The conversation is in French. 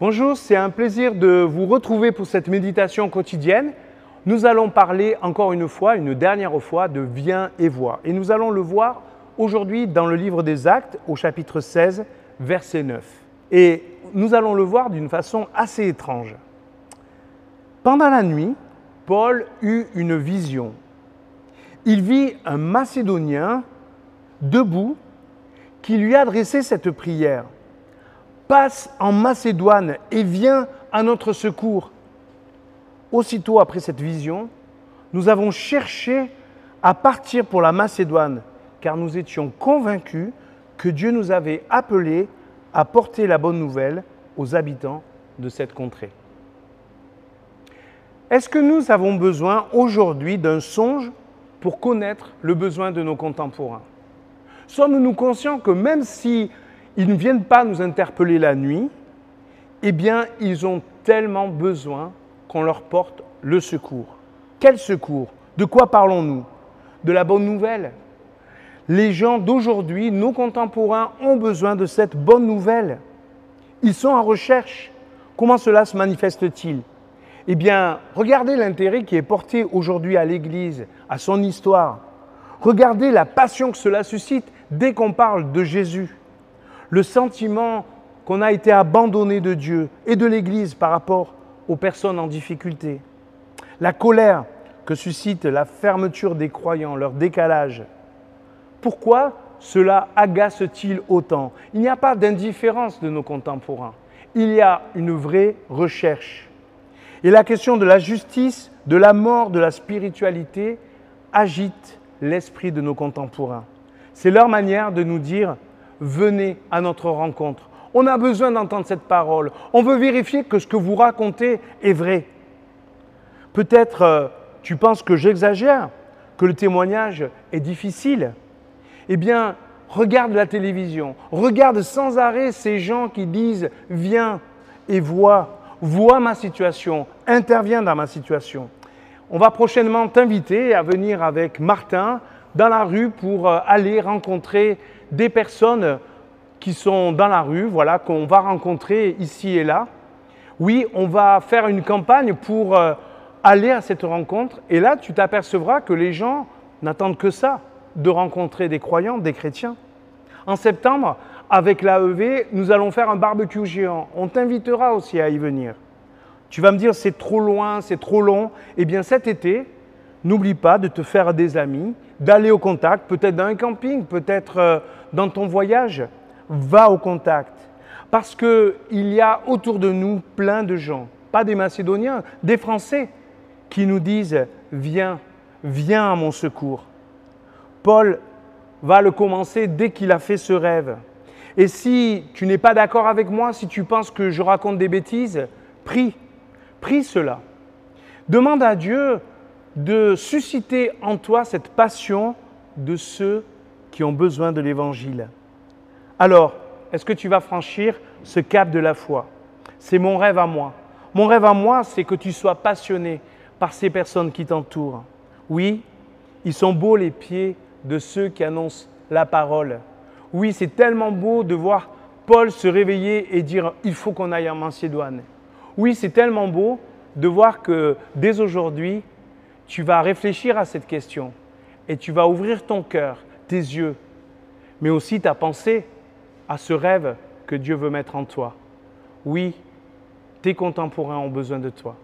Bonjour, c'est un plaisir de vous retrouver pour cette méditation quotidienne. Nous allons parler encore une fois, une dernière fois, de viens et vois. Et nous allons le voir aujourd'hui dans le livre des Actes au chapitre 16, verset 9. Et nous allons le voir d'une façon assez étrange. Pendant la nuit, Paul eut une vision. Il vit un Macédonien debout qui lui adressait cette prière. Passe en Macédoine et viens à notre secours. Aussitôt après cette vision, nous avons cherché à partir pour la Macédoine, car nous étions convaincus que Dieu nous avait appelés à porter la bonne nouvelle aux habitants de cette contrée. Est-ce que nous avons besoin aujourd'hui d'un songe pour connaître le besoin de nos contemporains? Sommes-nous conscients que même si ils ne viennent pas nous interpeller la nuit, eh bien, ils ont tellement besoin qu'on leur porte le secours. Quel secours? De quoi parlons-nous? De la bonne nouvelle. Les gens d'aujourd'hui, nos contemporains, ont besoin de cette bonne nouvelle. Ils sont en recherche. Comment cela se manifeste-t-il? Eh bien, regardez l'intérêt qui est porté aujourd'hui à l'Église, à son histoire. Regardez la passion que cela suscite dès qu'on parle de Jésus, le sentiment qu'on a été abandonné de Dieu et de l'Église par rapport aux personnes en difficulté, la colère que suscite la fermeture des croyants, leur décalage. Pourquoi cela agace-t-il autant? Il n'y a pas d'indifférence de nos contemporains, il y a une vraie recherche. Et la question de la justice, de la mort, de la spiritualité agite l'esprit de nos contemporains. C'est leur manière de nous dire, venez à notre rencontre. On a besoin d'entendre cette parole. On veut vérifier que ce que vous racontez est vrai. Peut-être euh, tu penses que j'exagère, que le témoignage est difficile. Eh bien, regarde la télévision, regarde sans arrêt ces gens qui disent viens et vois, vois ma situation, interviens dans ma situation. On va prochainement t'inviter à venir avec Martin dans la rue pour euh, aller rencontrer des personnes qui sont dans la rue, voilà, qu'on va rencontrer ici et là. Oui, on va faire une campagne pour euh, aller à cette rencontre et là, tu t'apercevras que les gens n'attendent que ça, de rencontrer des croyants, des chrétiens. En septembre, avec l'AEV, nous allons faire un barbecue géant. On t'invitera aussi à y venir. Tu vas me dire c'est trop loin, c'est trop long. Eh bien cet été, n'oublie pas de te faire des amis, d'aller au contact, peut-être dans un camping, peut-être euh, dans ton voyage. Va au contact. Parce qu'il y a autour de nous plein de gens, pas des Macédoniens, des Français, qui nous disent Viens, viens à mon secours. Paul va le commencer dès qu'il a fait ce rêve. Et si tu n'es pas d'accord avec moi, si tu penses que je raconte des bêtises, prie, prie cela. Demande à Dieu de susciter en toi cette passion de ceux qui ont besoin de l'Évangile. Alors, est-ce que tu vas franchir ce cap de la foi? C'est mon rêve à moi. Mon rêve à moi, c'est que tu sois passionné par ces personnes qui t'entourent. Oui, ils sont beaux les pieds de ceux qui annoncent la parole. Oui, c'est tellement beau de voir Paul se réveiller et dire il faut qu'on aille en Macédoine. Oui, c'est tellement beau de voir que dès aujourd'hui, tu vas réfléchir à cette question et tu vas ouvrir ton cœur, tes yeux, mais aussi ta pensée à ce rêve que Dieu veut mettre en toi. Oui, tes contemporains ont besoin de toi.